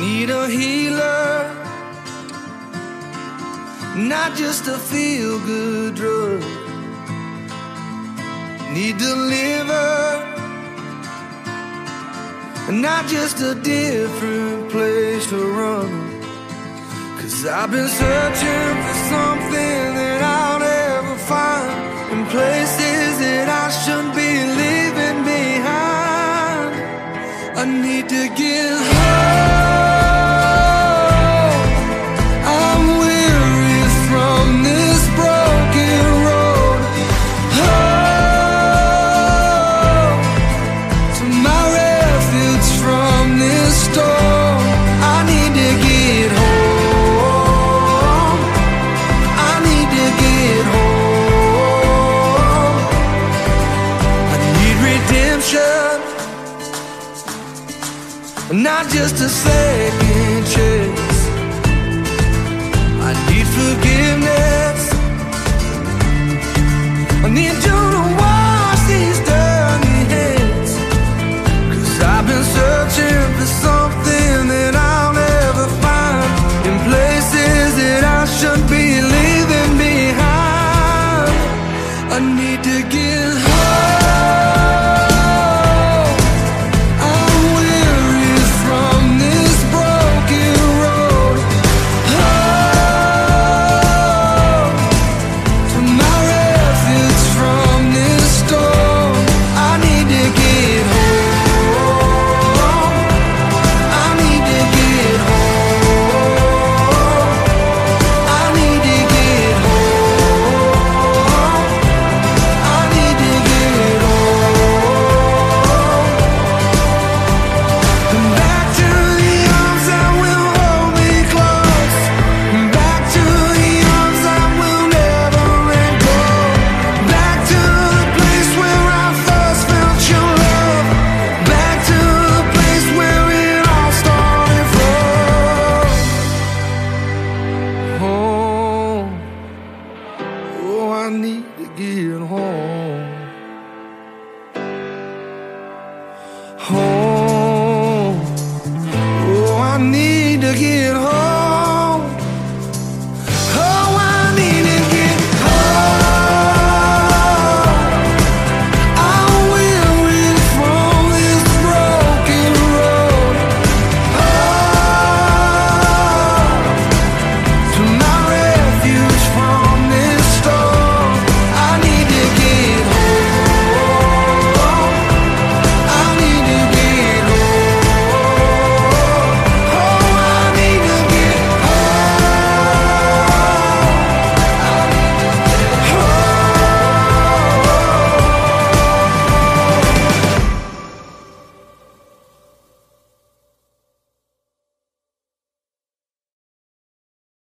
need a healer, not just a feel good drug. Need deliver, not just a different place to run. Cause I've been searching for something that I'll never find in places that I shouldn't be leaving behind. I need to get home. not just a second chance. I need forgiveness. I need you to wash these dirty hands. Cause I've been searching for something that I'll never find in places that I should be leaving behind. I need to give.